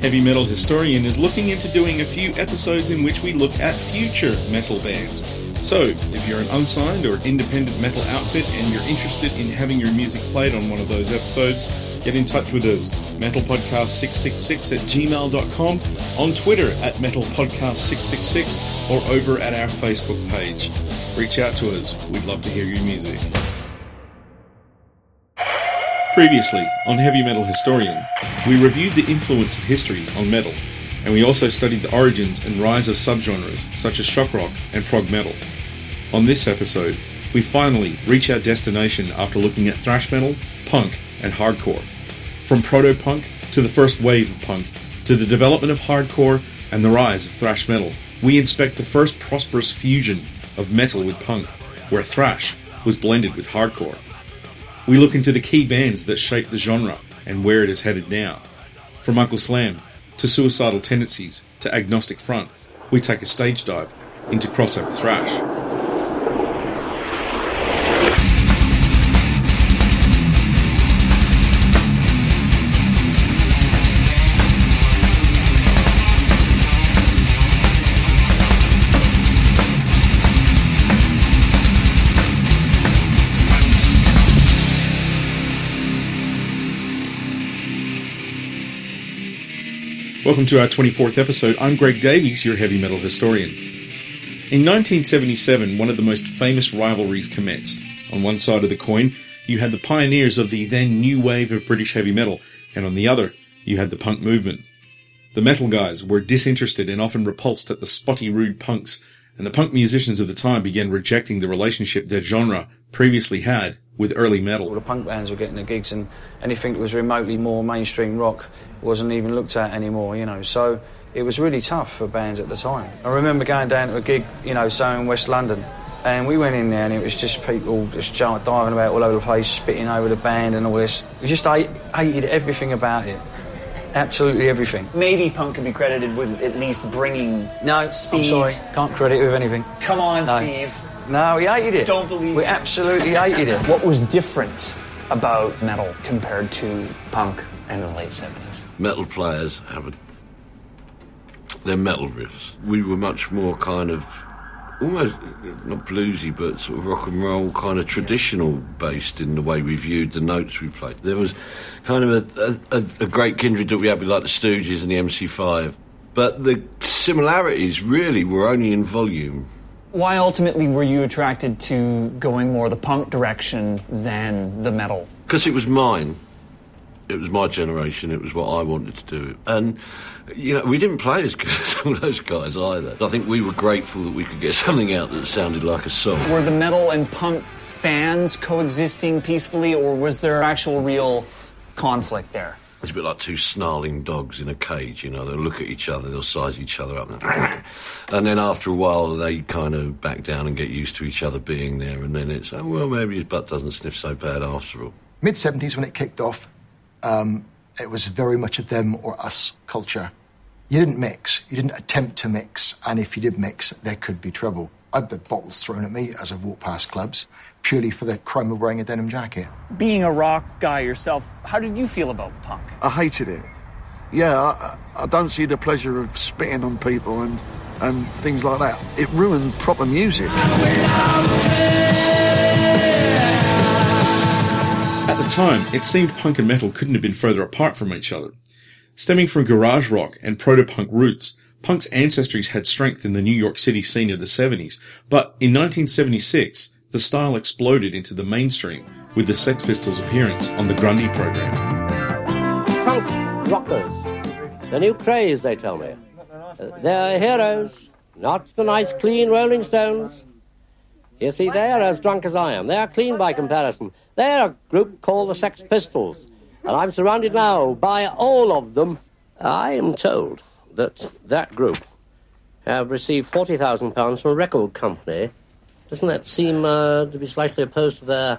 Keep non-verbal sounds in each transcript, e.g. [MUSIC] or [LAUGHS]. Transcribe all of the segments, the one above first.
Heavy Metal Historian is looking into doing a few episodes in which we look at future metal bands. So, if you're an unsigned or independent metal outfit and you're interested in having your music played on one of those episodes, get in touch with us. MetalPodcast666 at gmail.com, on Twitter at MetalPodcast666, or over at our Facebook page. Reach out to us. We'd love to hear your music. Previously, on Heavy Metal Historian, we reviewed the influence of history on metal, and we also studied the origins and rise of subgenres such as shock rock and prog metal. On this episode, we finally reach our destination after looking at thrash metal, punk, and hardcore. From proto punk to the first wave of punk, to the development of hardcore and the rise of thrash metal, we inspect the first prosperous fusion of metal with punk, where thrash was blended with hardcore. We look into the key bands that shaped the genre and where it is headed now. From Uncle Slam to Suicidal Tendencies to Agnostic Front, we take a stage dive into crossover thrash. Welcome to our 24th episode. I'm Greg Davies, your heavy metal historian. In 1977, one of the most famous rivalries commenced. On one side of the coin, you had the pioneers of the then new wave of British heavy metal, and on the other, you had the punk movement. The metal guys were disinterested and often repulsed at the spotty, rude punks, and the punk musicians of the time began rejecting the relationship their genre previously had with early metal. All the punk bands were getting the gigs, and anything that was remotely more mainstream rock wasn't even looked at anymore, you know. So it was really tough for bands at the time. I remember going down to a gig, you know, so in West London, and we went in there, and it was just people just diving about all over the place, spitting over the band and all this. We just hated everything about it. Absolutely everything. Maybe punk could be credited with at least bringing no speed. I'm sorry, can't credit it with anything. Come on, no. Steve. No, we hated it. Don't believe We it. absolutely hated it. [LAUGHS] What was different about metal compared to punk in the late 70s? metal players have a they're metal riffs. We were much more kind of almost not bluesy, but sort of rock and roll, kind of traditional based in the way we viewed the notes we played. There was kind of a, a, a great kindred that we had with like the Stooges and the MC5, but the similarities really were only in volume. Why ultimately were you attracted to going more the punk direction than the metal? because it was mine. It was my generation. It was what I wanted to do. And, you know, we didn't play as good [LAUGHS] as some of those guys either. I think we were grateful that we could get something out that sounded like a song. Were the metal and punk fans coexisting peacefully, or was there actual real conflict there? It's a bit like two snarling dogs in a cage, you know. They'll look at each other, they'll size each other up. [LAUGHS] And then after a while, they kind of back down and get used to each other being there. And then it's, oh, well, maybe his butt doesn't sniff so bad after all. Mid 70s, when it kicked off, um, it was very much a them or us culture. You didn't mix, you didn't attempt to mix, and if you did mix, there could be trouble. I've had bottles thrown at me as I've walked past clubs, purely for the crime of wearing a denim jacket. Being a rock guy yourself, how did you feel about punk? I hated it. Yeah, I, I don't see the pleasure of spitting on people and and things like that. It ruined proper music. At the time, it seemed punk and metal couldn't have been further apart from each other. Stemming from garage rock and proto-punk roots, punk's ancestries had strength in the New York City scene of the 70s, but in 1976, the style exploded into the mainstream with the Sex Pistols' appearance on the Grundy program. punk rockers. The new craze, they tell me. Uh, they're heroes, not the nice, clean Rolling Stones. You see, they're as drunk as I am. They're clean by comparison. They're a group called the Sex Pistols. And I'm surrounded now by all of them. I am told that that group have received £40,000 from a record company. Doesn't that seem uh, to be slightly opposed to their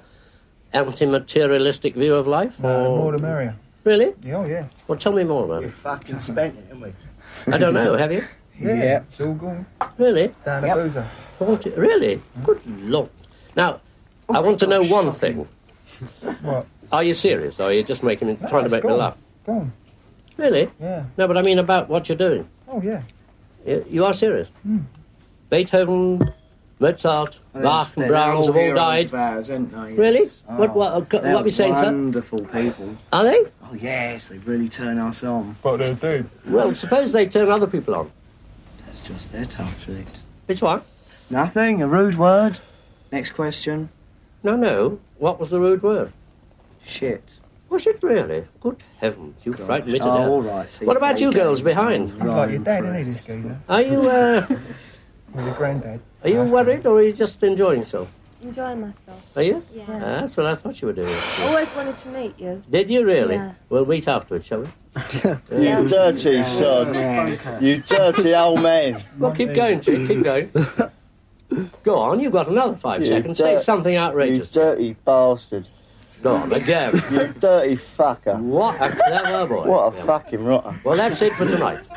anti-materialistic view of life? No, or- more the merrier. Really? Oh, yeah. Well, tell me more about it. You fucking spent it, haven't we? I don't know. Have you? [LAUGHS] Yeah. It's all gone Really? down the boozer. Forty? Really? Mm. Good lord. Now, I want to know one thing. [LAUGHS] What? Are you serious? Or are you just making me, trying to it's make me gone. laugh? Gone. Really? Yeah. No, but I mean about what you're doing. Oh, yeah. You you are serious? Mm. Beethoven, Mozart, Bach, and Brahms have all died. Ours, aren't they? Really? Yes. What- what- uh, they're what we saying, sir? Wonderful people. Are they? Oh yes, they really turn us on. What do they do? Well, suppose they turn other people on. That's just their tough tricks. Which one? Nothing. A rude word. Next question. No, no. What was the rude word? Shit. Was it really? Good heavens, you frightened me to death. Oh, all right. See, What about you girls games. behind? He's like your dad, isn't he, this geezer? Are you, uh, [LAUGHS] With your granddad. are you worried or are you just enjoying yourself? Enjoying myself. Are you? Yeah. Ah, that's what I thought you were doing. Always wanted to meet you. Did you really? Yeah. We'll meet afterwards, shall we? [LAUGHS] Yeah. Dirty sod. You dirty old man. Well, keep going, Chick. Keep going. [LAUGHS] Go on, you've got another five You seconds. Say dirt- something You outrageous. dirty bastard. Go on, again. You dirty fucker. What a clever boy. What a Yeah. fucking rotter. Well, that's it for tonight. [LAUGHS]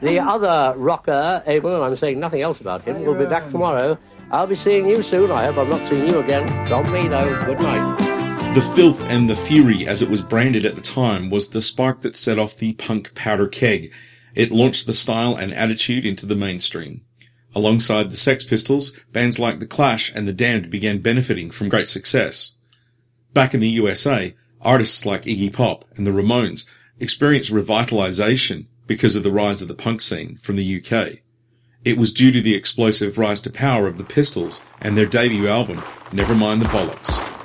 The other rocker, Abel, and I'm saying nothing else about him, will be back tomorrow. I'll be seeing you soon. I hope I'm not seeing you again. Don't me, though. Good night. The filth and the fury, as it was branded at the time, was the spark that set off the punk powder keg. It launched the style and attitude into the mainstream. Alongside the Sex Pistols, bands like The Clash and The Damned began benefiting from great success. Back in the USA, artists like Iggy Pop and the Ramones experienced revitalization because of the rise of the punk scene from the UK. It was due to the explosive rise to power of the Pistols and their debut album, Nevermind the Bollocks.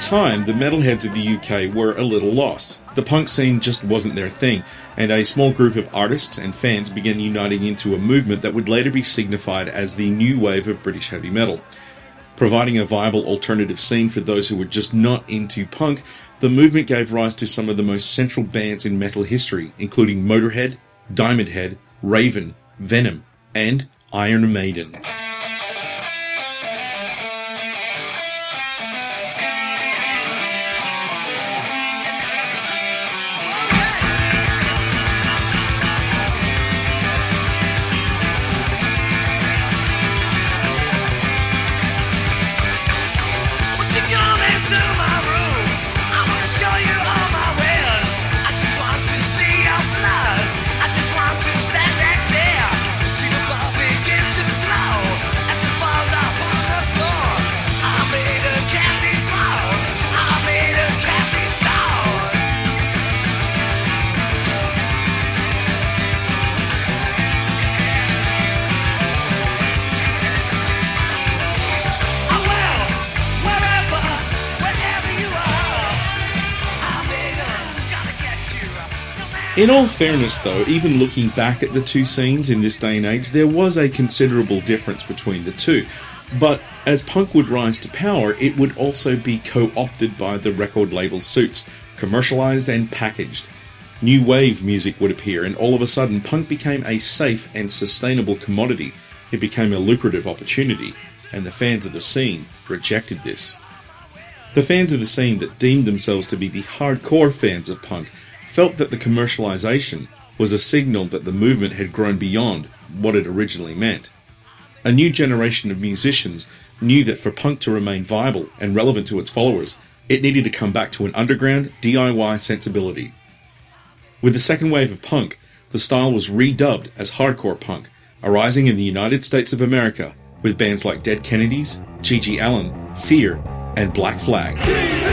Time, the metalheads of the UK were a little lost. The punk scene just wasn't their thing, and a small group of artists and fans began uniting into a movement that would later be signified as the new wave of British heavy metal. Providing a viable alternative scene for those who were just not into punk, the movement gave rise to some of the most central bands in metal history, including Motorhead, Diamond Head, Raven, Venom, and Iron Maiden. In all fairness, though, even looking back at the two scenes in this day and age, there was a considerable difference between the two. But as punk would rise to power, it would also be co opted by the record label suits, commercialized and packaged. New wave music would appear, and all of a sudden, punk became a safe and sustainable commodity. It became a lucrative opportunity, and the fans of the scene rejected this. The fans of the scene that deemed themselves to be the hardcore fans of punk felt that the commercialization was a signal that the movement had grown beyond what it originally meant. A new generation of musicians knew that for punk to remain viable and relevant to its followers, it needed to come back to an underground DIY sensibility. With the second wave of punk, the style was redubbed as hardcore punk, arising in the United States of America with bands like Dead Kennedys, GG Allin, Fear, and Black Flag.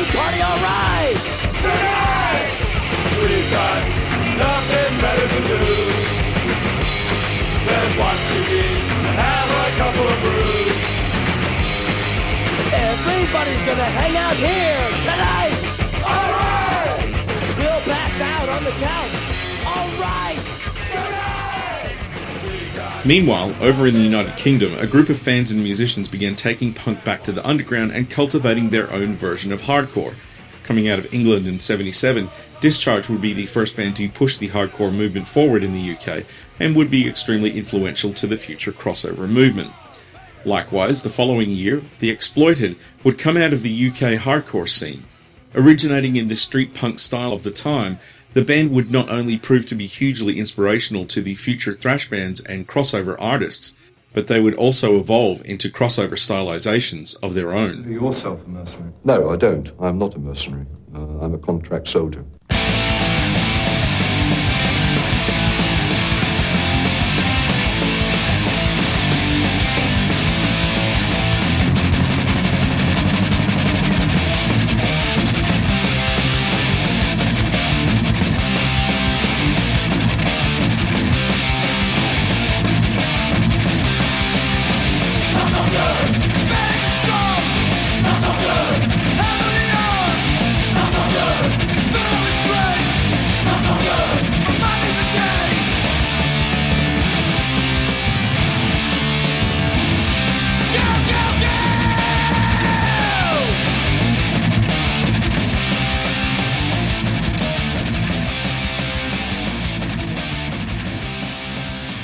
Tea Party, all right! Tonight! We've got nothing better to do than watch TV and have a couple of brews. Everybody's gonna hang out here tonight! All right! We'll pass out on the couch. All right! Meanwhile, over in the United Kingdom, a group of fans and musicians began taking punk back to the underground and cultivating their own version of hardcore. Coming out of England in 77, Discharge would be the first band to push the hardcore movement forward in the UK and would be extremely influential to the future crossover movement. Likewise, the following year, The Exploited would come out of the UK hardcore scene. Originating in the street punk style of the time, the band would not only prove to be hugely inspirational to the future thrash bands and crossover artists, but they would also evolve into crossover stylizations of their own. Are yourself a mercenary? No, I don't. I'm not a mercenary. Uh, I'm a contract soldier.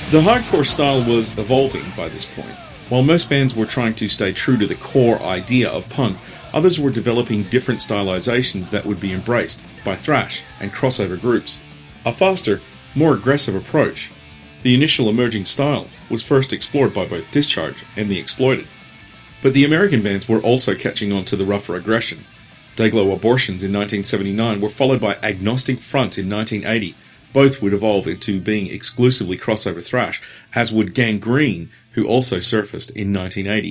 The hardcore style was evolving by this point. While most bands were trying to stay true to the core idea of punk, others were developing different stylizations that would be embraced by thrash and crossover groups. A faster, more aggressive approach. The initial emerging style was first explored by both Discharge and The Exploited. But the American bands were also catching on to the rougher aggression. Dayglo Abortions in 1979 were followed by Agnostic Front in 1980, both would evolve into being exclusively crossover thrash, as would Gang Green, who also surfaced in 1980.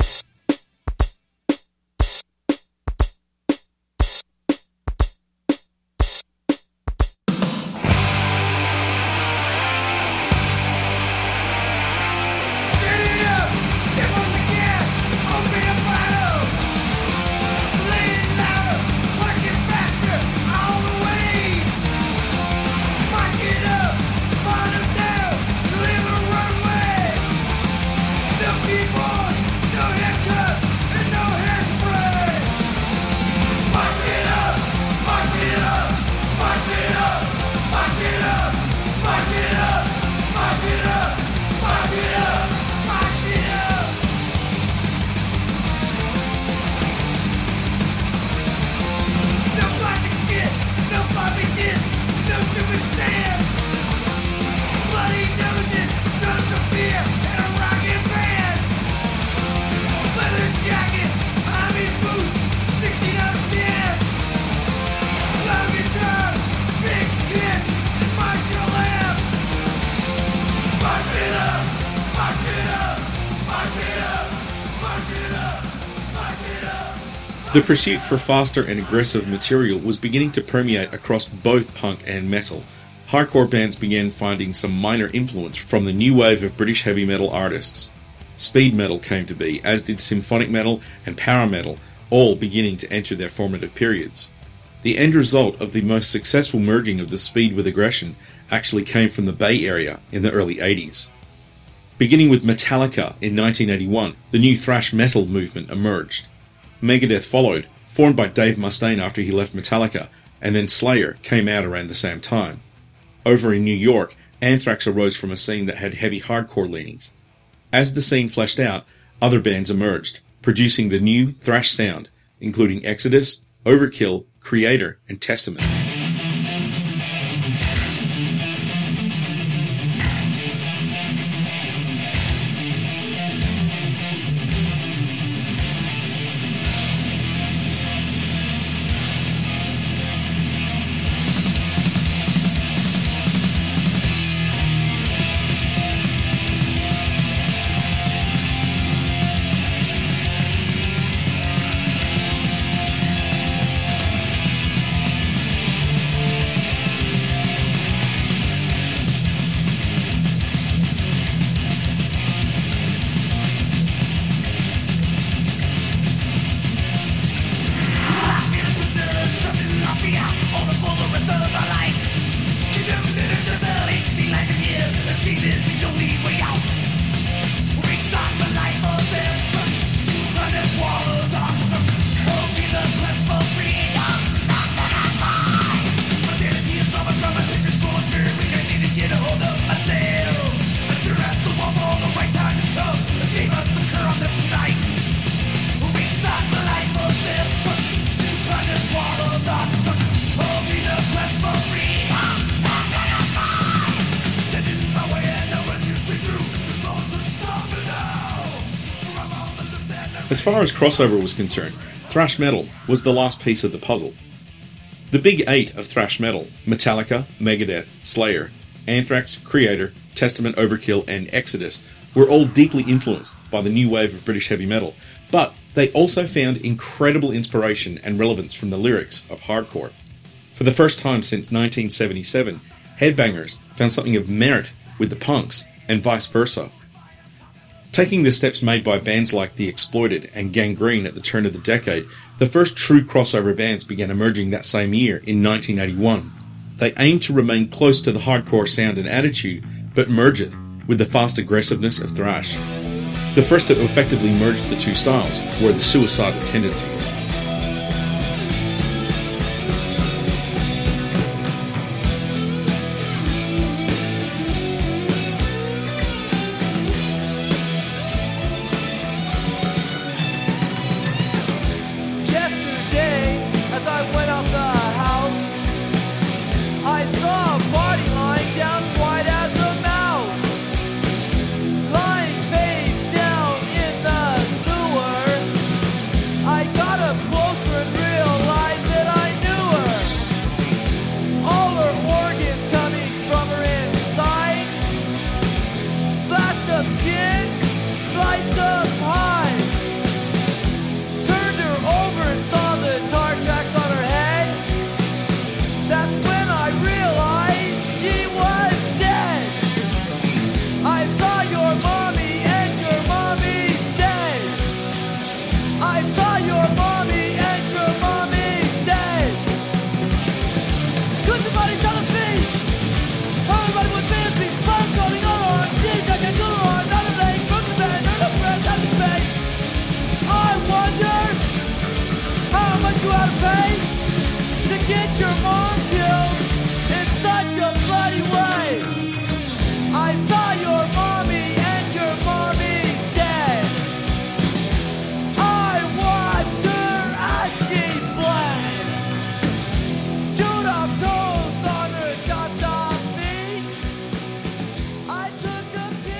The pursuit for faster and aggressive material was beginning to permeate across both punk and metal. Hardcore bands began finding some minor influence from the new wave of British heavy metal artists. Speed metal came to be, as did symphonic metal and power metal, all beginning to enter their formative periods. The end result of the most successful merging of the speed with aggression actually came from the Bay Area in the early 80s. Beginning with Metallica in 1981, the new thrash metal movement emerged. Megadeth followed, formed by Dave Mustaine after he left Metallica, and then Slayer came out around the same time. Over in New York, Anthrax arose from a scene that had heavy hardcore leanings. As the scene fleshed out, other bands emerged, producing the new thrash sound, including Exodus, Overkill, Kreator, and Testament. Far as crossover was concerned, thrash metal was the last piece of the puzzle. The big eight of thrash metal Metallica, Megadeth, Slayer, Anthrax, Kreator, Testament, Overkill, and Exodus were all deeply influenced by the new wave of British heavy metal, but they also found incredible inspiration and relevance from the lyrics of hardcore. For the first time since 1977, Headbangers found something of merit with the punks, and vice versa. Taking the steps made by bands like The Exploited and Gang Green at the turn of the decade, the first true crossover bands began emerging that same year in 1981. They aimed to remain close to the hardcore sound and attitude, but merge it with the fast aggressiveness of thrash. The first to effectively merge the two styles were the suicidal tendencies.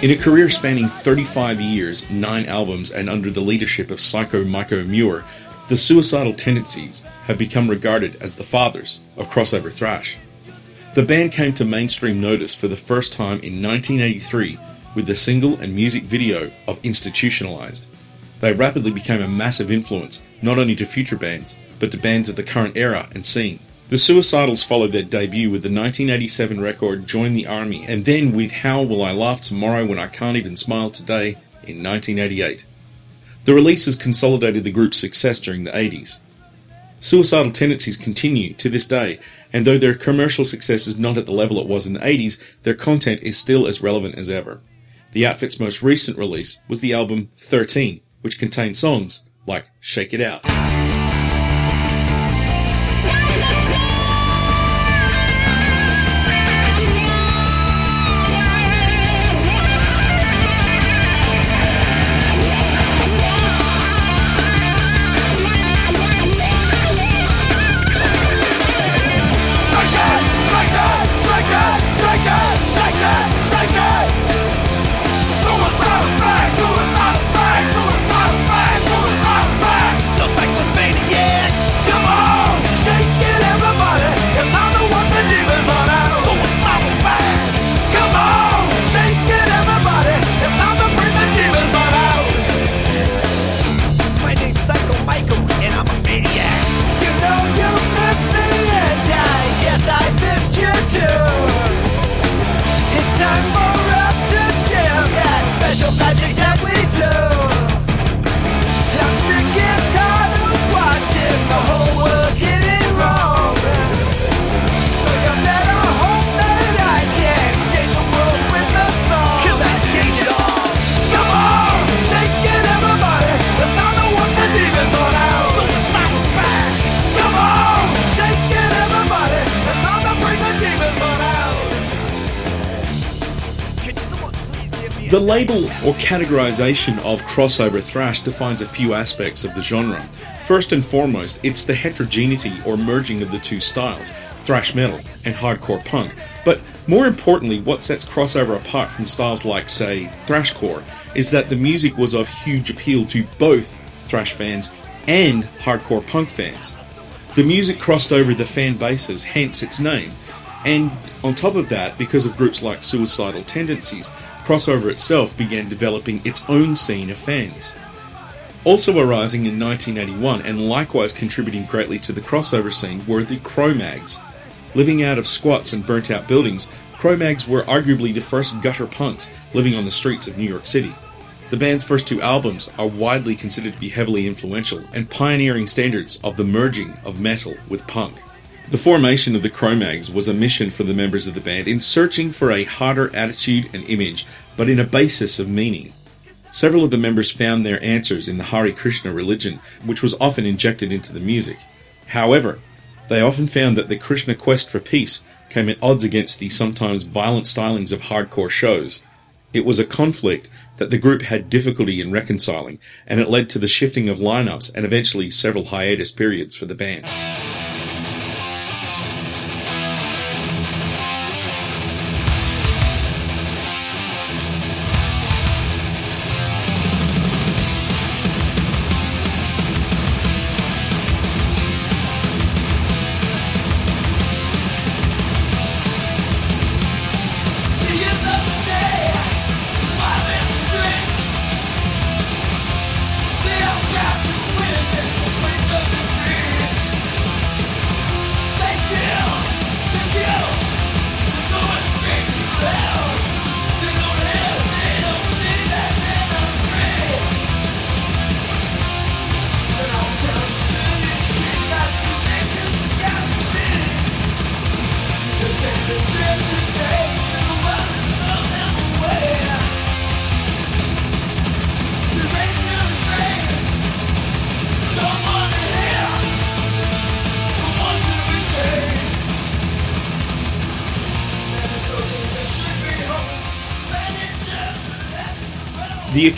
In a career spanning 35 years, 9 albums, and under the leadership of Psycho Michael Muir, the Suicidal Tendencies have become regarded as the fathers of crossover thrash. The band came to mainstream notice for the first time in 1983 with the single and music video of Institutionalized. They rapidly became a massive influence not only to future bands, but to bands of the current era and scene. The Suicidals followed their debut with the 1987 record Join the Army, and then with How Will I Laugh Tomorrow When I Can't Even Smile Today in 1988. The releases consolidated the group's success during the 80s. Suicidal tendencies continue to this day, and though their commercial success is not at the level it was in the 80s, their content is still as relevant as ever. The outfit's most recent release was the album 13, which contained songs like Shake It Out. The label or categorization of crossover thrash defines a few aspects of the genre. First and foremost, it's the heterogeneity or merging of the two styles, thrash metal and hardcore punk. But more importantly, what sets crossover apart from styles like, say, thrashcore, is that the music was of huge appeal to both thrash fans, and hardcore punk fans. The music crossed over the fan bases, hence its name. And on top of that, because of groups like Suicidal Tendencies, crossover itself began developing its own scene of fans. Also arising in 1981 and likewise contributing greatly to the crossover scene were the Cro-Mags. Living out of squats and burnt out buildings, Cro-Mags were arguably the first gutter punks living on the streets of New York City. The band's first two albums are widely considered to be heavily influential and pioneering standards of the merging of metal with punk. The formation of the Cro-Mags was a mission for the members of the band in searching for a harder attitude and image, but in a basis of meaning. Several of the members found their answers in the Hare Krishna religion, which was often injected into the music. However, they often found that the Krishna quest for peace came at odds against the sometimes violent stylings of hardcore shows. It was a conflict that the group had difficulty in reconciling, and it led to the shifting of lineups and eventually several hiatus periods for the band.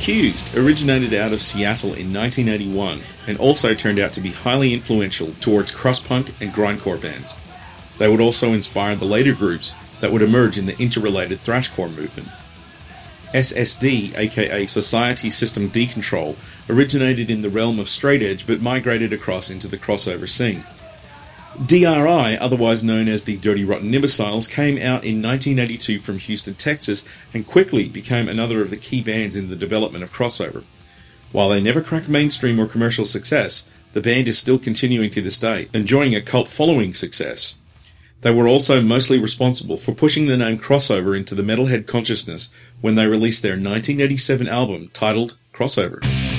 Accused originated out of Seattle in 1981 and also turned out to be highly influential towards crust punk and grindcore bands. They would also inspire the later groups that would emerge in the interrelated thrashcore movement. SSD, aka Society System Decontrol, originated in the realm of straight edge but migrated across into the crossover scene. DRI, otherwise known as the Dirty Rotten Imbeciles, came out in 1982 from Houston, Texas, and quickly became another of the key bands in the development of crossover. While they never cracked mainstream or commercial success, the band is still continuing to this day, enjoying a cult following success. They were also mostly responsible for pushing the name crossover into the metalhead consciousness when they released their 1987 album titled Crossover.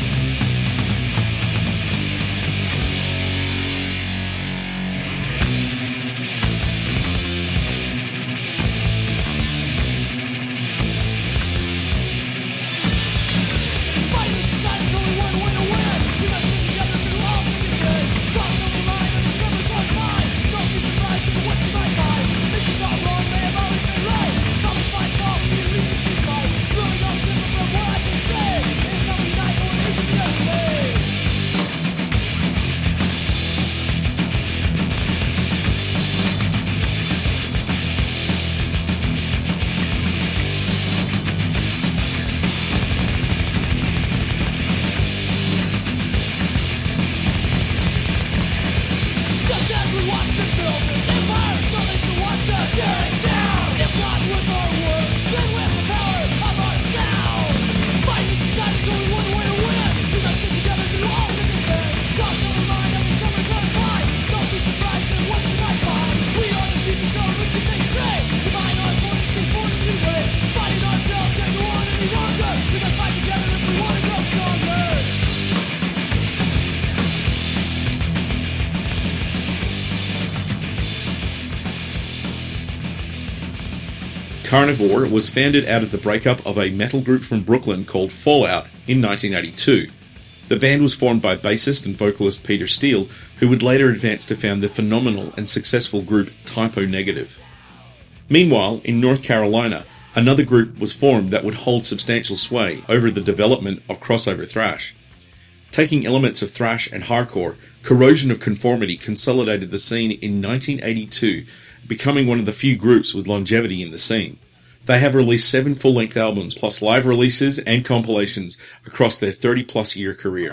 Carnivore was founded out of the breakup of a metal group from Brooklyn called Fallout in 1982. The band was formed by bassist and vocalist Peter Steele, who would later advance to found the phenomenal and successful group Type O Negative. Meanwhile, in North Carolina, another group was formed that would hold substantial sway over the development of crossover thrash. Taking elements of thrash and hardcore, Corrosion of Conformity consolidated the scene in 1982 becoming one of the few groups with longevity in the scene. They have released seven full length albums, plus live releases and compilations across their 30 plus year career.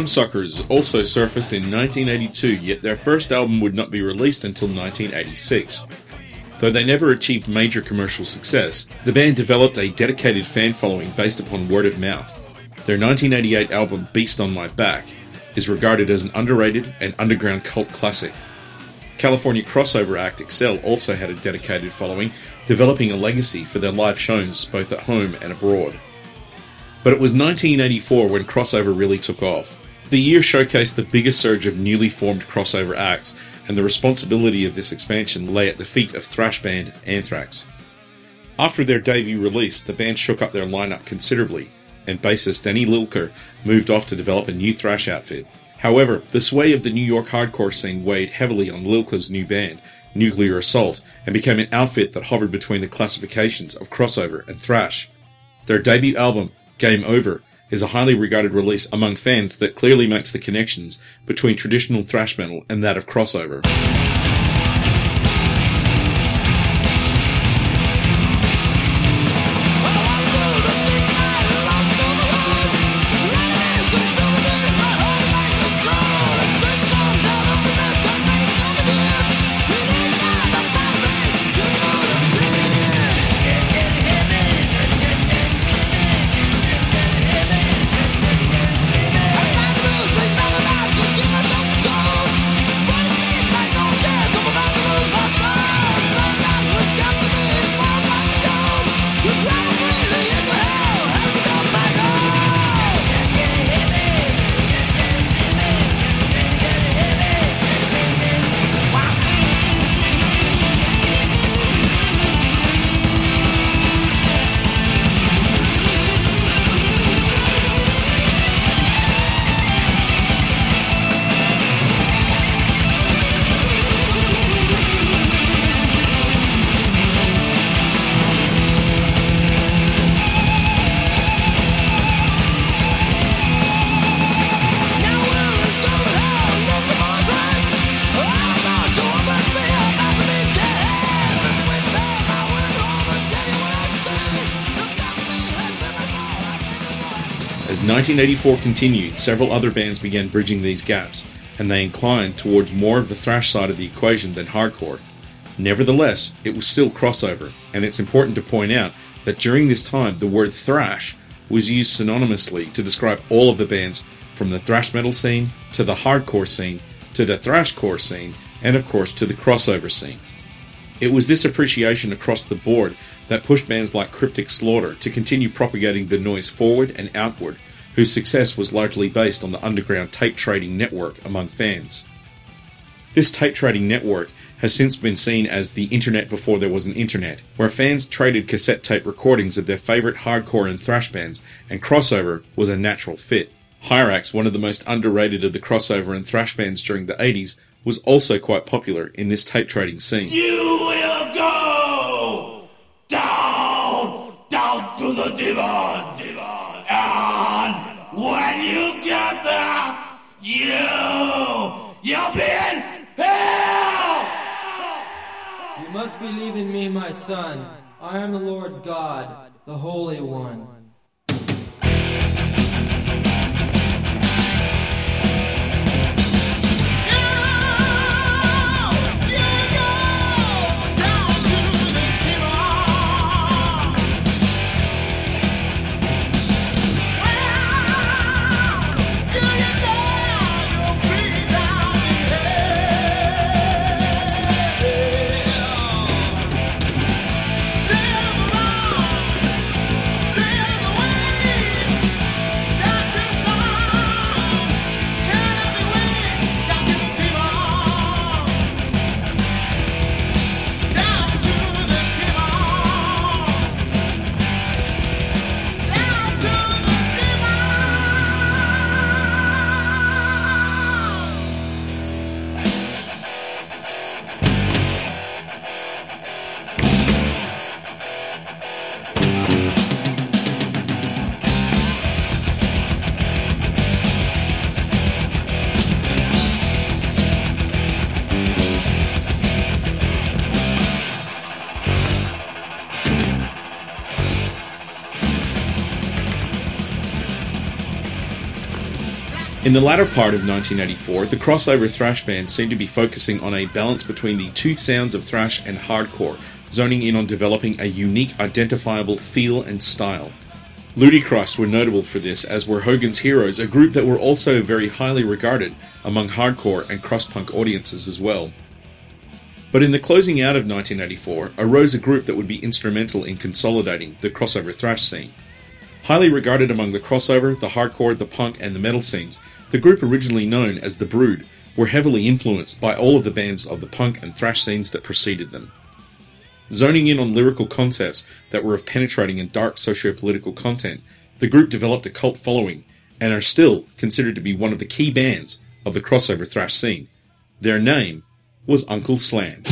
Crumbsuckers also surfaced in 1982, yet their first album would not be released until 1986. Though they never achieved major commercial success, the band developed a dedicated fan following based upon word of mouth. Their 1988 album Beast on My Back is regarded as an underrated and underground cult classic. California crossover act Excel also had a dedicated following, developing a legacy for their live shows both at home and abroad. But it was 1984 when crossover really took off. The year showcased the biggest surge of newly formed crossover acts, and the responsibility of this expansion lay at the feet of thrash band Anthrax. After their debut release, the band shook up their lineup considerably, and bassist Danny Lilker moved off to develop a new thrash outfit. However, the sway of the New York hardcore scene weighed heavily on Lilker's new band, Nuclear Assault, and became an outfit that hovered between the classifications of crossover and thrash. Their debut album, Game Over, is a highly regarded release among fans that clearly makes the connections between traditional thrash metal and that of crossover. 1984 continued, several other bands began bridging these gaps, and they inclined towards more of the thrash side of the equation than hardcore. Nevertheless, it was still crossover, and it's important to point out that during this time the word thrash was used synonymously to describe all of the bands from the thrash metal scene to the hardcore scene to the thrashcore scene and of course to the crossover scene. It was this appreciation across the board that pushed bands like Cryptic Slaughter to continue propagating the noise forward and outward, whose success was largely based on the underground tape trading network among fans. This tape trading network has since been seen as the internet before there was an internet, where fans traded cassette tape recordings of their favourite hardcore and thrash bands, and crossover was a natural fit. Hirax, one of the most underrated of the crossover and thrash bands during the 80s, was also quite popular in this tape trading scene. You will go down, down to the demon, you you, you'll. You must believe in me, my son. I am the Lord God, the Holy One. In the latter part of 1984, the crossover thrash bands seemed to be focusing on a balance between the two sounds of thrash and hardcore, zoning in on developing a unique, identifiable feel and style. Ludichrist were notable for this, as were Hogan's Heroes, a group that were also very highly regarded among hardcore and crust punk audiences as well. But in the closing out of 1984 arose a group that would be instrumental in consolidating the crossover thrash scene. Highly regarded among the crossover, the hardcore, the punk, and the metal scenes, the group originally known as The Brood were heavily influenced by all of the bands of the punk and thrash scenes that preceded them. Zoning in on lyrical concepts that were of penetrating and dark socio-political content, the group developed a cult following and are still considered to be one of the key bands of the crossover thrash scene. Their name was Uncle Slam.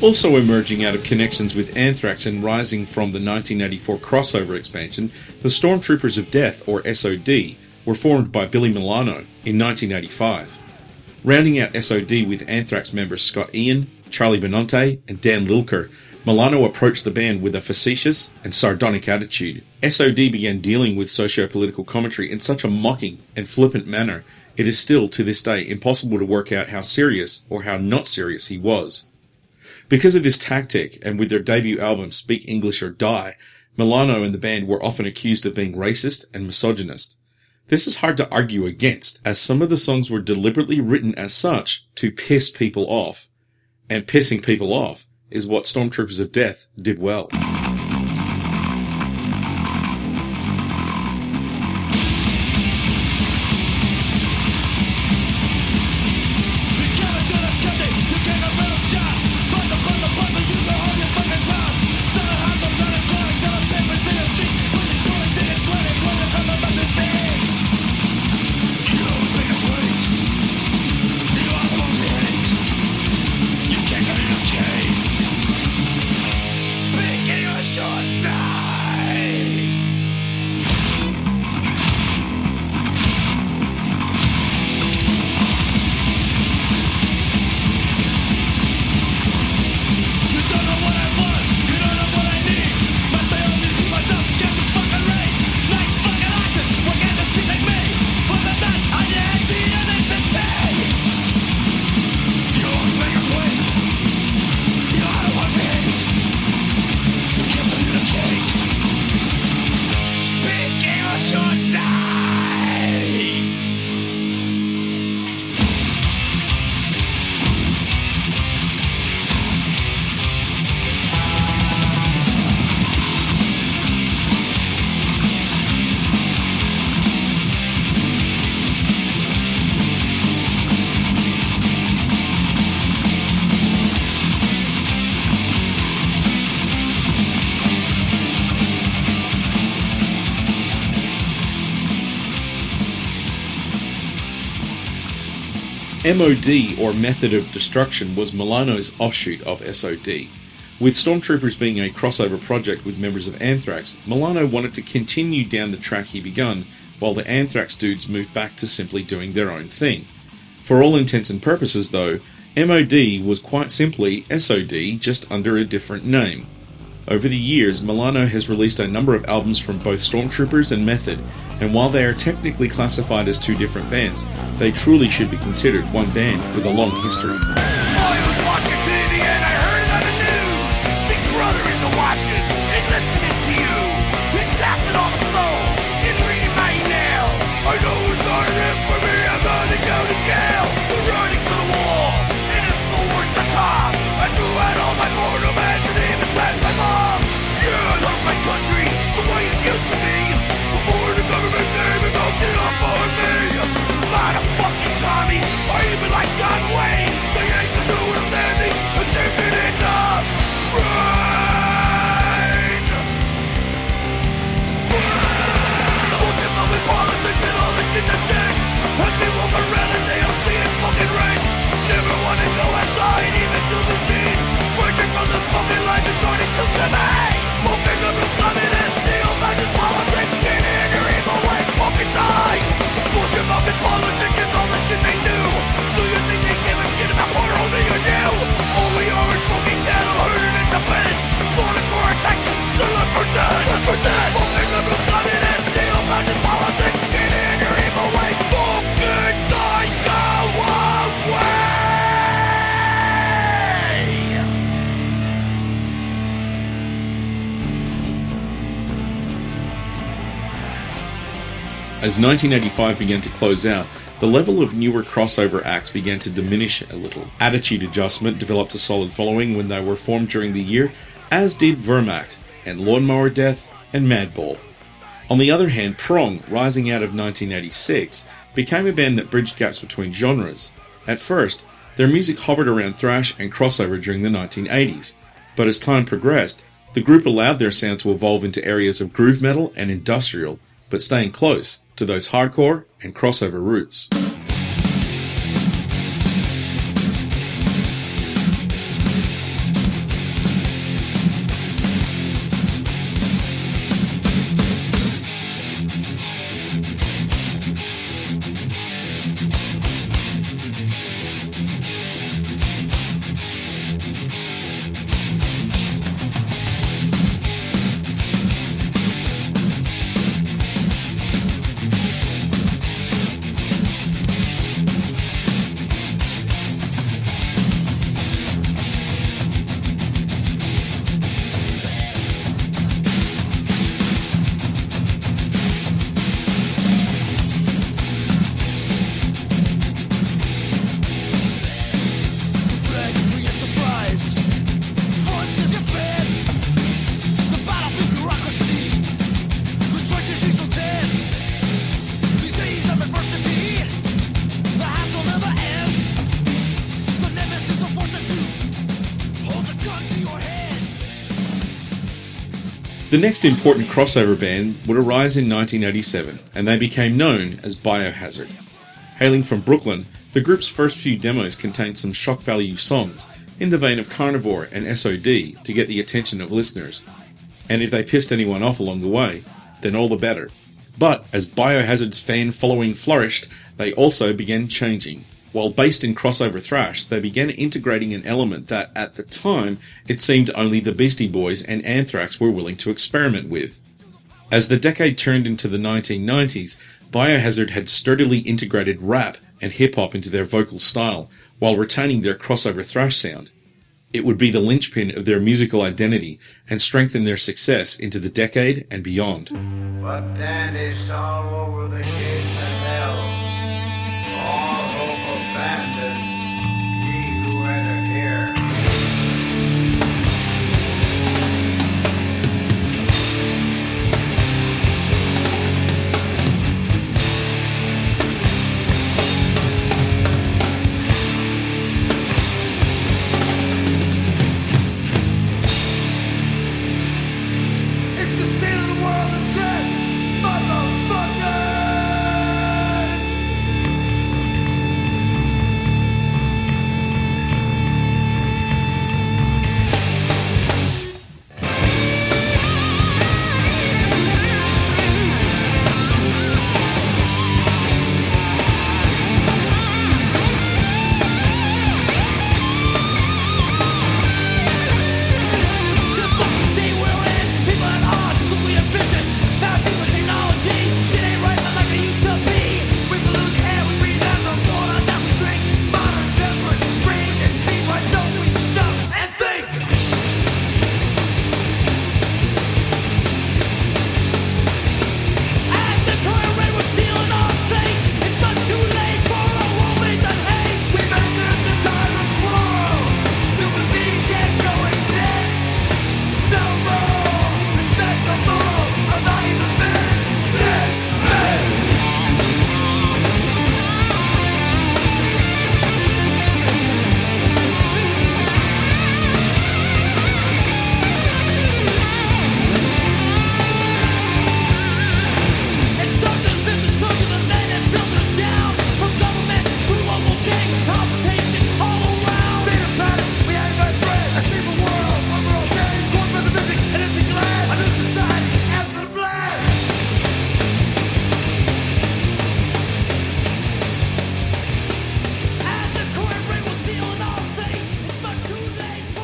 Also emerging out of connections with Anthrax and rising from the 1984 crossover expansion, the Stormtroopers of Death, or SOD, were formed by Billy Milano in 1985. Rounding out SOD with Anthrax members Scott Ian, Charlie Benante, and Dan Lilker, Milano approached the band with a facetious and sardonic attitude. SOD began dealing with socio-political commentary in such a mocking and flippant manner, it is still, to this day, impossible to work out how serious or how not serious he was. Because of this tactic, and with their debut album Speak English or Die, Milano and the band were often accused of being racist and misogynist. This is hard to argue against, as some of the songs were deliberately written as such to piss people off. And pissing people off is what Stormtroopers of Death did well. MOD, or Method of Destruction, was Milano's offshoot of SOD. With Stormtroopers being a crossover project with members of Anthrax, Milano wanted to continue down the track he begun, while the Anthrax dudes moved back to simply doing their own thing. For all intents and purposes, though, MOD was quite simply SOD, just under a different name. Over the years, Milano has released a number of albums from both Stormtroopers and Method, and while they are technically classified as two different bands, they truly should be considered one band with a long history. Fucking life is starting to. Moving up your evil ways, die. Bullshit politicians, all the shit they do. Do you think they give a shit about or you? Are is fucking cattle the. Slaughtered for our taxes, for dead. For dead. As 1985 began to close out, the level of newer crossover acts began to diminish a little. Attitude Adjustment developed a solid following when they were formed during the year, as did Wehrmacht and Lawnmower Death and Madball. On the other hand, Prong, rising out of 1986, became a band that bridged gaps between genres. At first, their music hovered around thrash and crossover during the 1980s, but as time progressed, the group allowed their sound to evolve into areas of groove metal and industrial, but staying close to those hardcore and crossover roots. The next important crossover band would arise in 1987, and they became known as Biohazard. Hailing from Brooklyn, the group's first few demos contained some shock value songs, in the vein of Carnivore and SOD, to get the attention of listeners. And if they pissed anyone off along the way, then all the better. But as Biohazard's fan following flourished, they also began changing. While based in crossover thrash, they began integrating an element that, at the time, it seemed only the Beastie Boys and Anthrax were willing to experiment with. As the decade turned into the 1990s, Biohazard had sturdily integrated rap and hip hop into their vocal style, while retaining their crossover thrash sound. It would be the linchpin of their musical identity and strengthen their success into the decade and beyond. World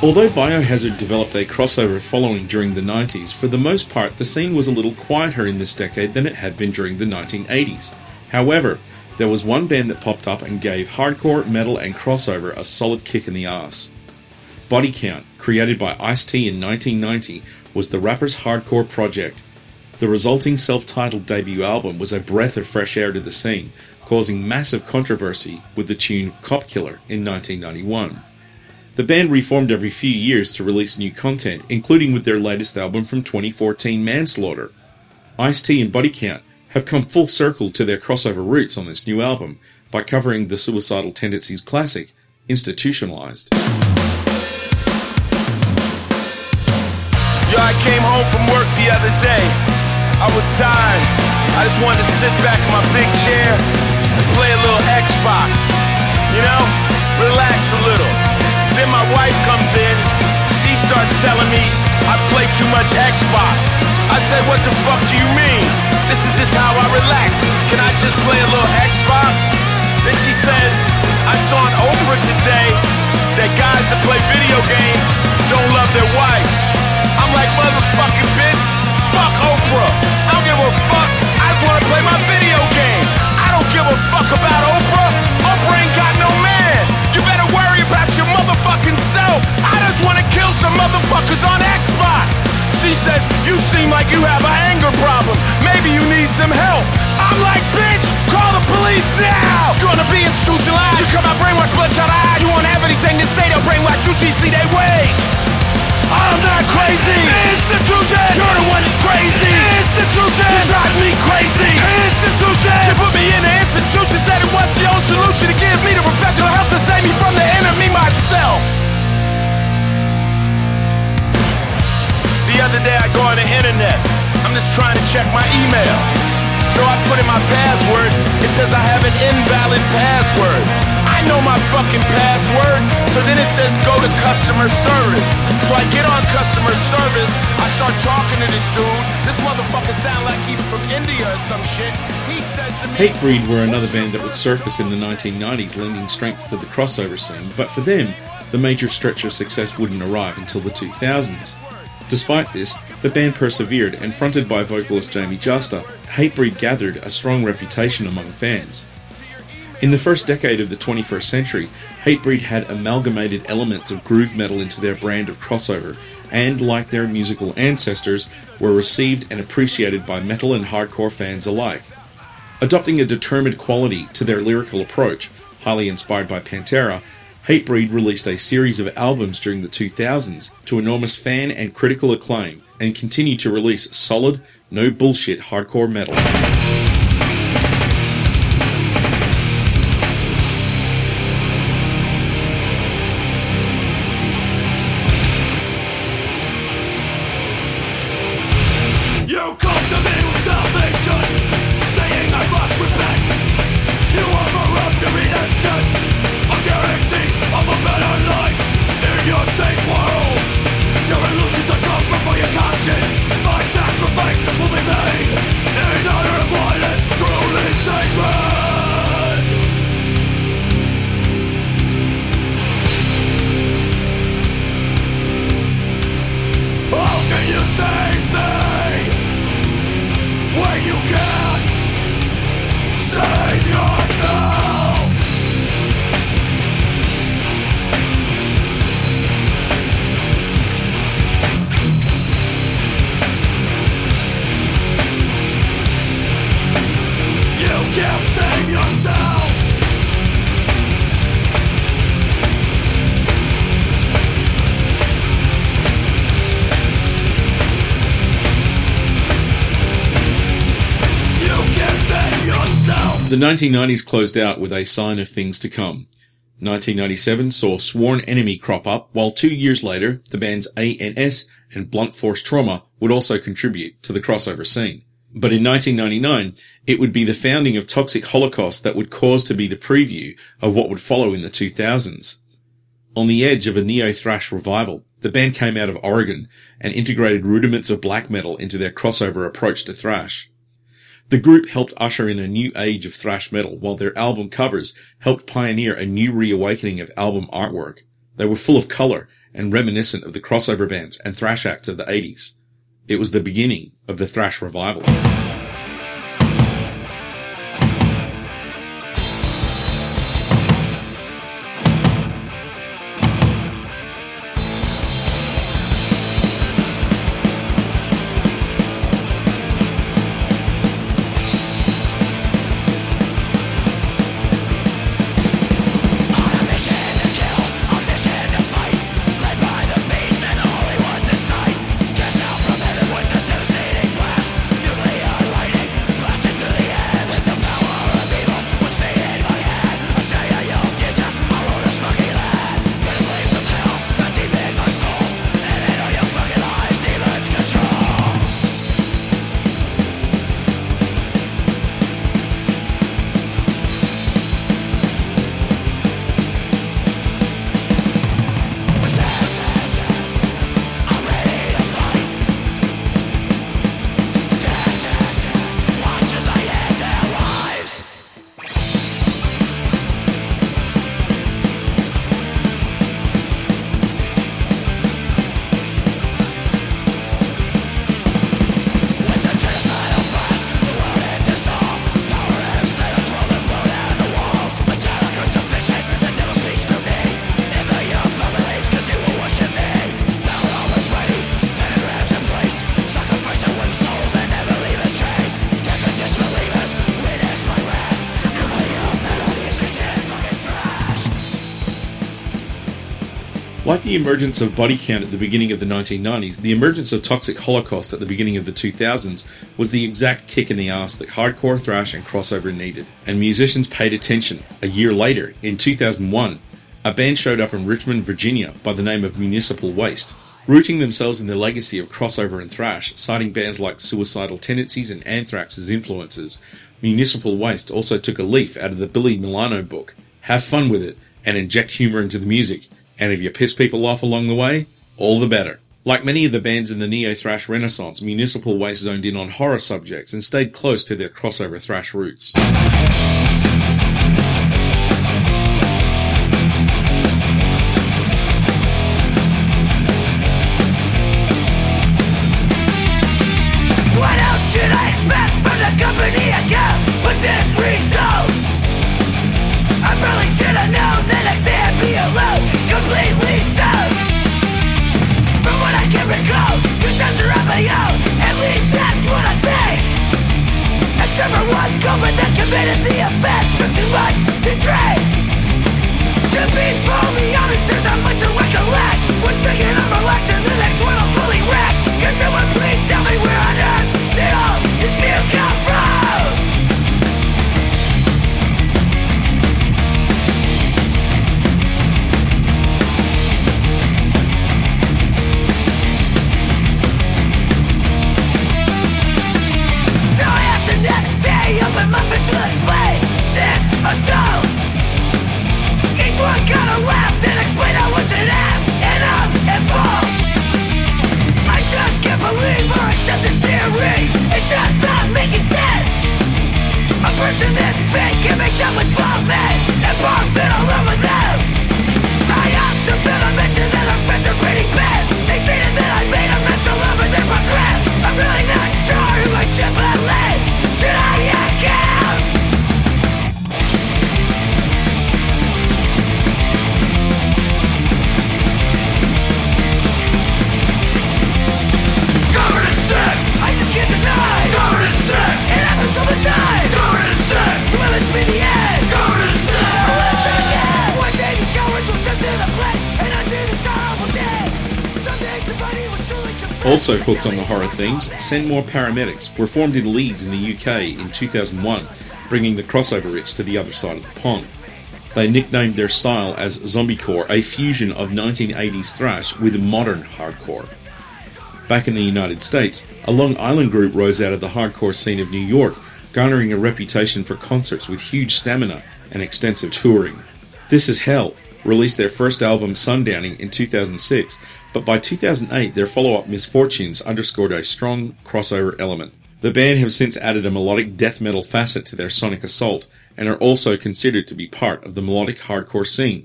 Although Biohazard developed a crossover following during the 90s, for the most part the scene was a little quieter in this decade than it had been during the 1980s. However, there was one band that popped up and gave hardcore, metal, and crossover a solid kick in the ass. Body Count, created by Ice T in 1990, was the rapper's hardcore project. The resulting self titled debut album was a breath of fresh air to the scene, causing massive controversy with the tune Cop Killer in 1991. The band reformed every few years to release new content, including with their latest album from 2014, Manslaughter. Ice T and Body Count have come full circle to their crossover roots on this new album by covering the Suicidal Tendencies classic, Institutionalized. Yo, I came home from work the other day. I was tired. I just wanted to sit back in my big chair and play a little Xbox. You know, relax a little. Then my wife comes in. She starts telling me I play too much Xbox. I said, what the fuck do you mean? This is just how I relax. Can I just play a little Xbox? Then she says, I saw on Oprah today that guys that play video games don't love their wives. I'm like, motherfucking bitch, fuck Oprah. I don't give a fuck. I just wanna play my video game. I don't give a fuck about Oprah. Oprah ain't got motherfucking self. I just wanna kill some motherfuckers on Xbox. She said, you seem like you have an anger problem. Maybe you need some help. I'm like, bitch, call the police now. Gonna be institutionalized. You come out brainwash, bloodshot eyes. You won't have anything to say, they'll brainwash you, GC, they wait. I'm not crazy. Institution. You're the one that's crazy. Institution. You drive me crazy. Institution. You put me in the institution. Said it was your own solution to give me the professional help to save me from the enemy myself. The other day I go on the internet. I'm just trying to check my email. So I put in my password. It says I have an invalid password. I know my fucking password. So then it says go to customer service. So I get on customer service. I start talking to this dude. This motherfucker sound like he from India or some shit. He says to me. Hatebreed were another band that would surface in the 1990s, lending strength to the crossover scene, but for them, the major stretch of success wouldn't arrive until the 2000s. Despite this, the band persevered, and fronted by vocalist Jamey Jasta, Hatebreed gathered a strong reputation among fans. In the first decade of the 21st century, Hatebreed had amalgamated elements of groove metal into their brand of crossover, and, like their musical ancestors, were received and appreciated by metal and hardcore fans alike. Adopting a determined quality to their lyrical approach, highly inspired by Pantera, Hatebreed released a series of albums during the 2000s to enormous fan and critical acclaim, and continue to release solid, no bullshit hardcore metal. The 1990s closed out with a sign of things to come. 1997 saw Sworn Enemy crop up, while two years later, the bands ANS and Blunt Force Trauma would also contribute to the crossover scene. But in 1999, it would be the founding of Toxic Holocaust that would cause to be the preview of what would follow in the 2000s. On the edge of a neo-thrash revival, the band came out of Oregon and integrated rudiments of black metal into their crossover approach to thrash. The group helped usher in a new age of thrash metal, while their album covers helped pioneer a new reawakening of album artwork. They were full of color and reminiscent of the crossover bands and thrash acts of the 80s. It was the beginning of the thrash revival. Like the emergence of body count at the beginning of the 1990s, the emergence of Toxic Holocaust at the beginning of the 2000s was the exact kick in the ass that hardcore thrash and crossover needed, and musicians paid attention. A year later, in 2001, a band showed up in Richmond, Virginia by the name of Municipal Waste. Rooting themselves in the legacy of crossover and thrash, citing bands like Suicidal Tendencies and Anthrax as influences, Municipal Waste also took a leaf out of the Billy Milano book. Have fun with it and inject humor into the music. And if you piss people off along the way, all the better. Like many of the bands in the neo thrash renaissance, Municipal Waste zoned in on horror subjects and stayed close to their crossover thrash roots. Culprit that committed the offense of too much to drink. To be fully honest, there's not much to recollect. One second I'm relaxed and or accept this theory. It's just not making sense. A person this can make that much. I also feel a mention that our friends are pretty best. They stated that I made a mess all over their progress. I'm really not sure who I. Also hooked on the horror themes, Send More Paramedics were formed in Leeds in the UK in 2001, bringing the crossover itch to the other side of the pond. They nicknamed their style as Zombiecore, a fusion of 1980s thrash with modern hardcore. Back in the United States, a Long Island group rose out of the hardcore scene of New York, garnering a reputation for concerts with huge stamina and extensive touring. This Is Hell released their first album Sundowning in 2006, but by 2008 their follow-up Misfortunes underscored a strong crossover element. The band have since added a melodic death metal facet to their sonic assault and are also considered to be part of the melodic hardcore scene.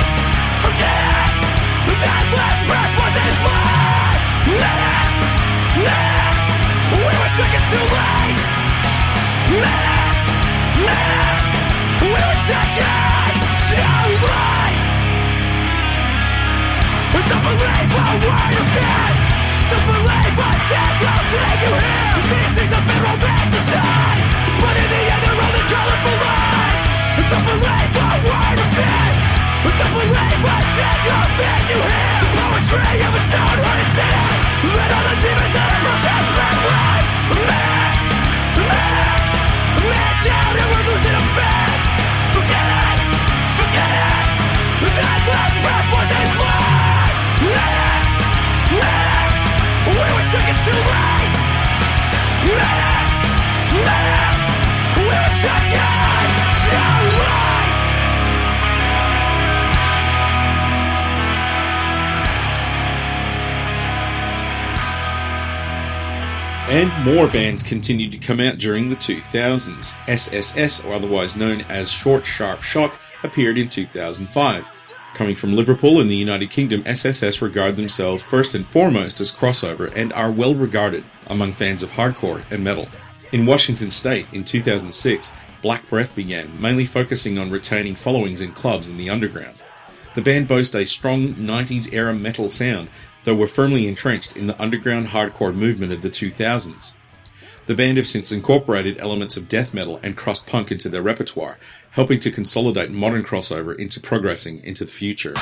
believe a word of this believe I you these things But in the end they're only colorful lies believe a word of this believe you The poetry of a Let all the demons back right Man, man, man down we're losing them fast And more bands continued to come out during the 2000s. SSS, or otherwise known as Short Sharp Shock, appeared in 2005. Coming from Liverpool in the United Kingdom, SSS regard themselves first and foremost as crossover and are well regarded among fans of hardcore and metal. In Washington state in 2006, Black Breath began, mainly focusing on retaining followings in clubs in the underground. The band boasts a strong 90s era metal sound, though were firmly entrenched in the underground hardcore movement of the 2000s. The band have since incorporated elements of death metal and crust punk into their repertoire, helping to consolidate modern crossover into progressing into the future.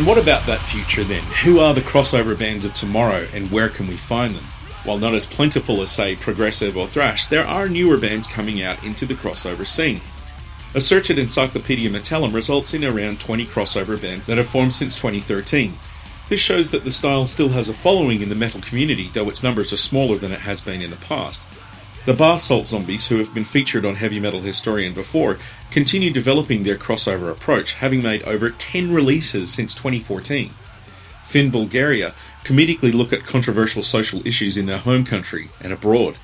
And what about that future then? Who are the crossover bands of tomorrow and where can we find them? While not as plentiful as, say, progressive or thrash, there are newer bands coming out into the crossover scene. A search at Encyclopedia Metallum results in around 20 crossover bands that have formed since 2013. This shows that the style still has a following in the metal community, though its numbers are smaller than it has been in the past. The Bath Salt Zombies, who have been featured on Heavy Metal Historian before, continue developing their crossover approach, having made over 10 releases since 2014. Finn Bulgaria comedically look at controversial social issues in their home country and abroad.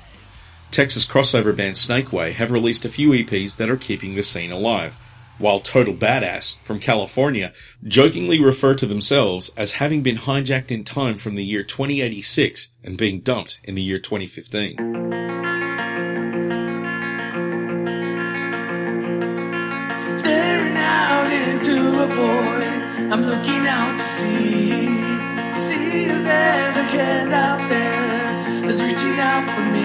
Texas crossover band Snakeway have released a few EPs that are keeping the scene alive, while Total Badass from California jokingly refer to themselves as having been hijacked in time from the year 2086 and being dumped in the year 2015. Into a void, I'm looking out to see, to see if there's a hand out there that's reaching out for me.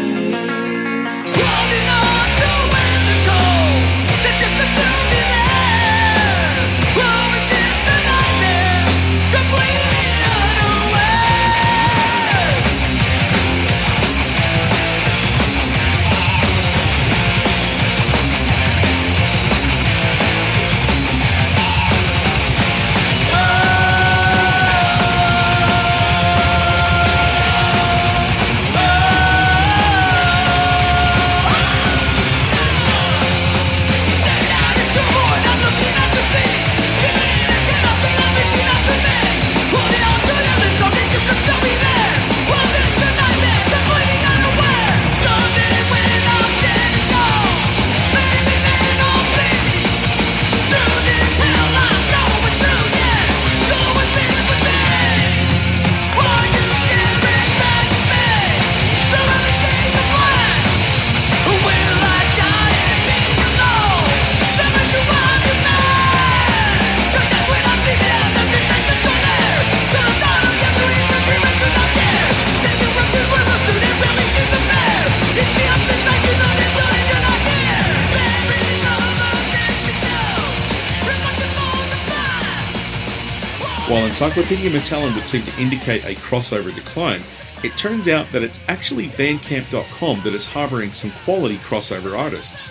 Encyclopedia Metallum would seem to indicate a crossover decline, it turns out that it's actually Bandcamp.com that is harboring some quality crossover artists.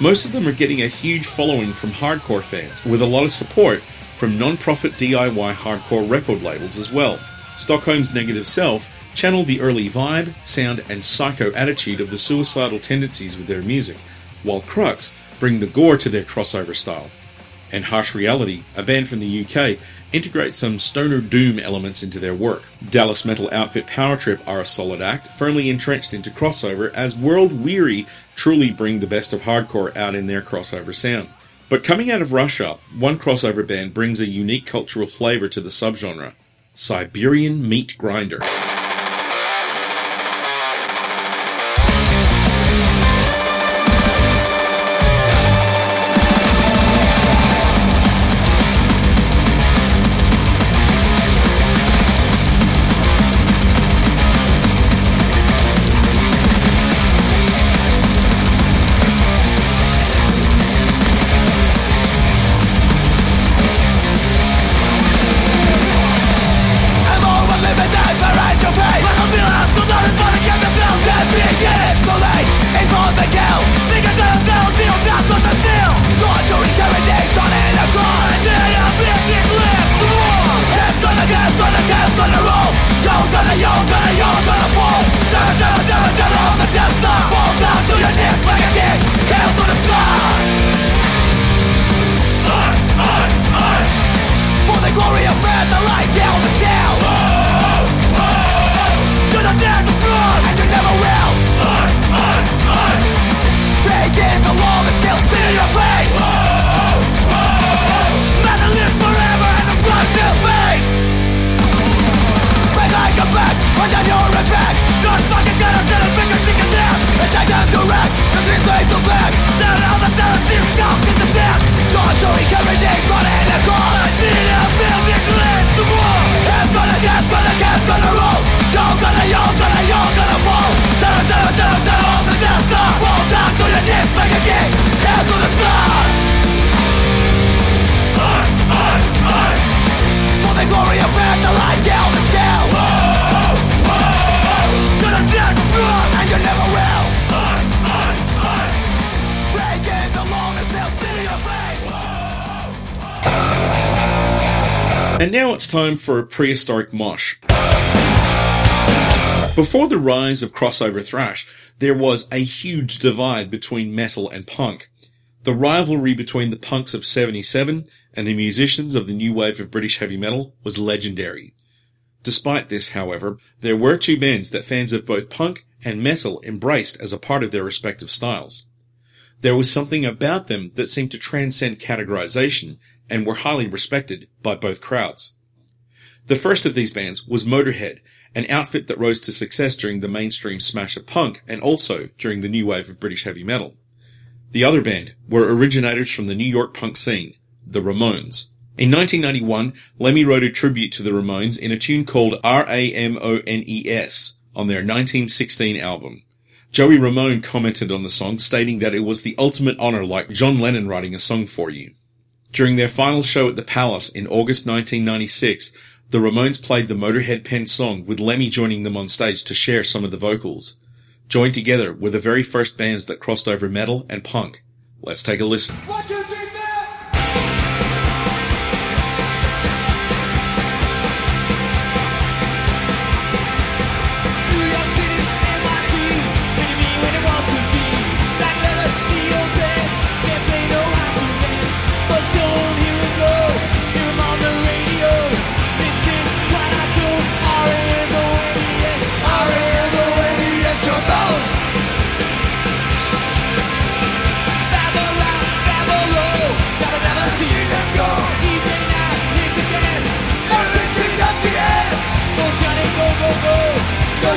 Most of them are getting a huge following from hardcore fans, with a lot of support from non-profit DIY hardcore record labels as well. Stockholm's Negative Self channeled the early vibe, sound, and psycho attitude of the suicidal tendencies with their music, while Crux bring the gore to their crossover style. And Harsh Reality, a band from the UK, integrate some stoner doom elements into their work. Dallas metal outfit Power Trip are a solid act, firmly entrenched into crossover, as World Weary truly bring the best of hardcore out in their crossover sound. But coming out of Russia, one crossover band brings a unique cultural flavor to the subgenre Siberian Meat Grinder. Wreck, the ain't the showing every day, running in the car I need a million And now it's time for a prehistoric mosh. Before the rise of crossover thrash, there was a huge divide between metal and punk. The rivalry between the punks of 77 and the musicians of the new wave of British heavy metal was legendary. Despite this, however, there were two bands that fans of both punk and metal embraced as a part of their respective styles. There was something about them that seemed to transcend categorization and were highly respected by both crowds. The first of these bands was Motorhead, an outfit that rose to success during the mainstream smash of punk and also during the new wave of British heavy metal. The other band were originators from the New York punk scene, the Ramones. In 1991, Lemmy wrote a tribute to the Ramones in a tune called R-A-M-O-N-E-S on their 1916 album. Joey Ramone commented on the song stating that it was the ultimate honor like John Lennon writing a song for you. During their final show at the Palace in August 1996, the Ramones played the Motorhead Pen song with Lemmy joining them on stage to share some of the vocals. Joined together were the very first bands that crossed over metal and punk. Let's take a listen. New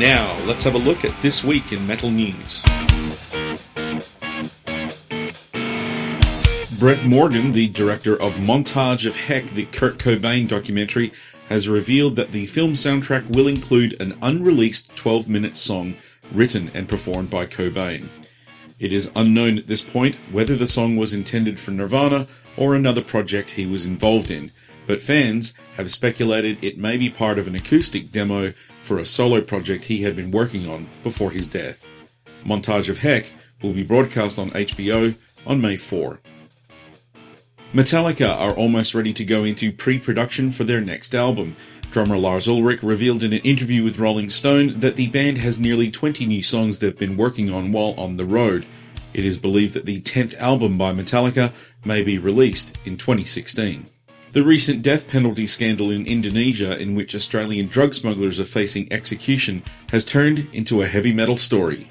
Now, let's have a look at this week in metal news. Brett Morgen, the director of Montage of Heck, the Kurt Cobain documentary, has revealed that the film soundtrack will include an unreleased 12 minute song written and performed by Cobain. It is unknown at this point whether the song was intended for Nirvana or another project he was involved in, but fans have speculated it may be part of an acoustic demo for a solo project he had been working on before his death. Montage of Heck will be broadcast on HBO on May 4. Metallica are almost ready to go into pre-production for their next album. Drummer Lars Ulrich revealed in an interview with Rolling Stone that the band has nearly 20 new songs they've been working on while on the road. It is believed that the 10th album by Metallica may be released in 2016. The recent death penalty scandal in Indonesia, in which Australian drug smugglers are facing execution, has turned into a heavy metal story.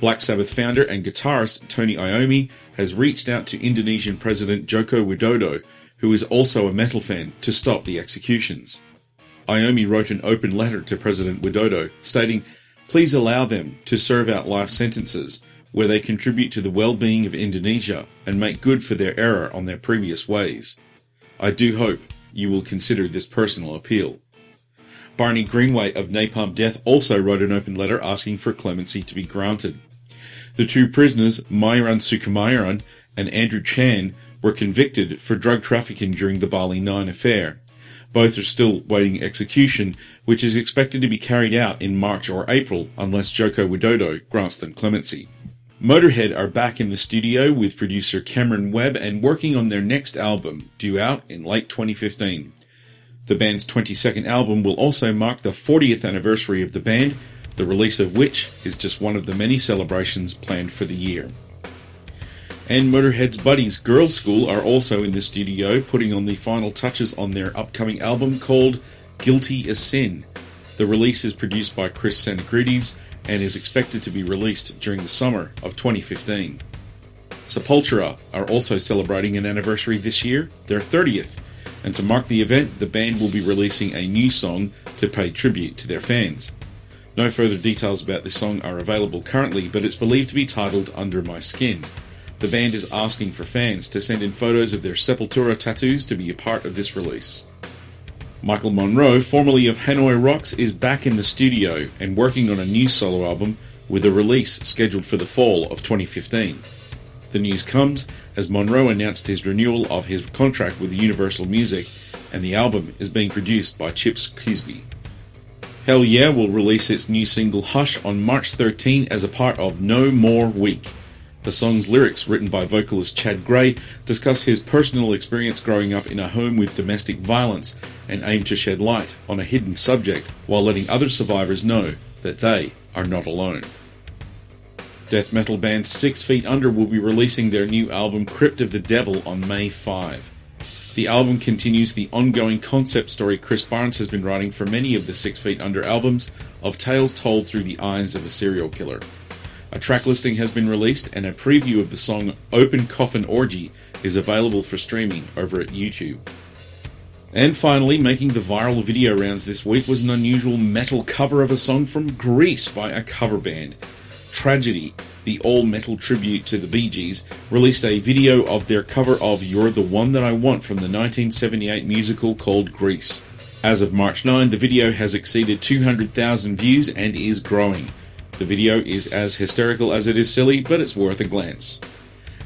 Black Sabbath founder and guitarist Tony Iommi has reached out to Indonesian President Joko Widodo, who is also a metal fan, to stop the executions. Iommi wrote an open letter to President Widodo stating, Please allow them to serve out life sentences where they contribute to the well-being of Indonesia and make good for their error on their previous ways. I do hope you will consider this personal appeal. Barney Greenway of Napalm Death also wrote an open letter asking for clemency to be granted. The two prisoners, Myuran Sukumaran and Andrew Chan, were convicted for drug trafficking during the Bali 9 affair. Both are still waiting execution, which is expected to be carried out in March or April unless Joko Widodo grants them clemency. Motorhead are back in the studio with producer Cameron Webb and working on their next album, due out in late 2015. The band's 22nd album will also mark the 40th anniversary of the band, the release of which is just one of the many celebrations planned for the year. And Motorhead's buddies Girlschool are also in the studio putting on the final touches on their upcoming album called Guilty as Sin. The release is produced by Chris Tsangarides and is expected to be released during the summer of 2015. Sepultura are also celebrating an anniversary this year, their 30th, and to mark the event, the band will be releasing a new song to pay tribute to their fans. No further details about this song are available currently, but it's believed to be titled Under My Skin. The band is asking for fans to send in photos of their Sepultura tattoos to be a part of this release. Michael Monroe, formerly of Hanoi Rocks, is back in the studio and working on a new solo album with a release scheduled for the fall of 2015. The news comes as Monroe announced his renewal of his contract with Universal Music, and the album is being produced by Chips Kiesbye. Hell Yeah will release its new single Hush on March 13 as a part of No More Week. The song's lyrics, written by vocalist Chad Gray, discuss his personal experience growing up in a home with domestic violence and aim to shed light on a hidden subject while letting other survivors know that they are not alone. Death metal band Six Feet Under will be releasing their new album Crypt of the Devil on May 5. The album continues the ongoing concept story Chris Barnes has been writing for many of the Six Feet Under albums of tales told through the eyes of a serial killer. A track listing has been released, and a preview of the song Open Coffin Orgy is available for streaming over at YouTube. And finally, making the viral video rounds this week was an unusual metal cover of a song from Grease by a cover band. Tragedy, the all metal tribute to the Bee Gees, released a video of their cover of You're the One That I Want from the 1978 musical called Grease. As of March 9, the video has exceeded 200,000 views and is growing. The video is as hysterical as it is silly, but it's worth a glance.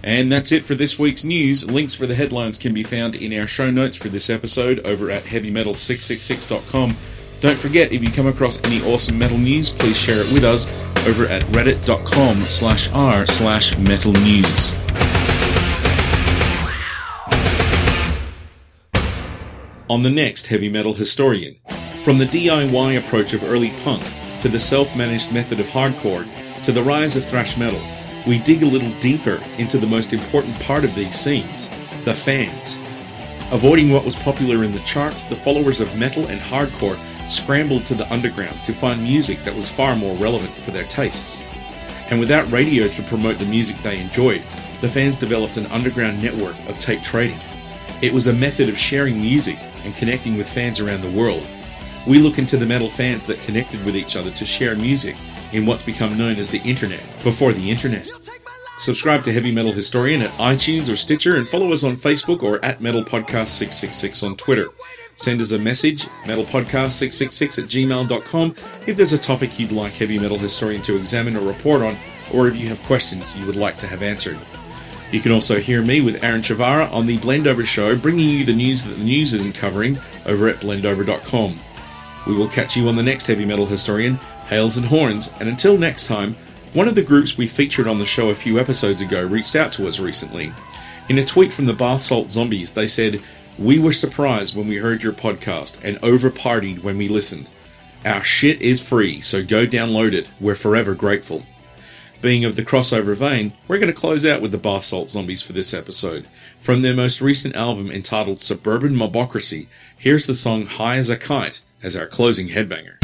And that's it for this week's news. Links for the headlines can be found in our show notes for this episode over at heavymetal666.com. Don't forget, if you come across any awesome metal news, please share it with us over at reddit.com slash r slash metal news. On the next Heavy Metal Historian, from the DIY approach of early punk to the self-managed method of hardcore to the rise of thrash metal, we dig a little deeper into the most important part of these scenes, the fans. Avoiding what was popular in the charts, the followers of metal and hardcore scrambled to the underground to find music that was far more relevant for their tastes. And without radio to promote the music they enjoyed, the fans developed an underground network of tape trading. It was a method of sharing music and connecting with fans around the world. We look into the metal fans that connected with each other to share music in what's become known as the internet before the internet. Subscribe to Heavy Metal Historian at iTunes or Stitcher and follow us on Facebook or at Metal Podcast 666 on Twitter. Send us a message, metalpodcast666 at gmail.com, if there's a topic you'd like Heavy Metal Historian to examine or report on, or if you have questions you would like to have answered. You can also hear me with Aaron Chavara on the Blendover Show, bringing you the news that the news isn't covering over at blendover.com. We will catch you on the next Heavy Metal Historian, Hails and Horns, and until next time, one of the groups we featured on the show a few episodes ago reached out to us recently. In a tweet from the Bath Salt Zombies, they said, We were surprised when we heard your podcast and over partied when we listened. Our shit is free, so go download it. We're forever grateful. Being of the crossover vein, we're going to close out with the Bath Salt Zombies for this episode. From their most recent album entitled Suburban Mobocracy, here's the song High as a Kite as our closing headbanger.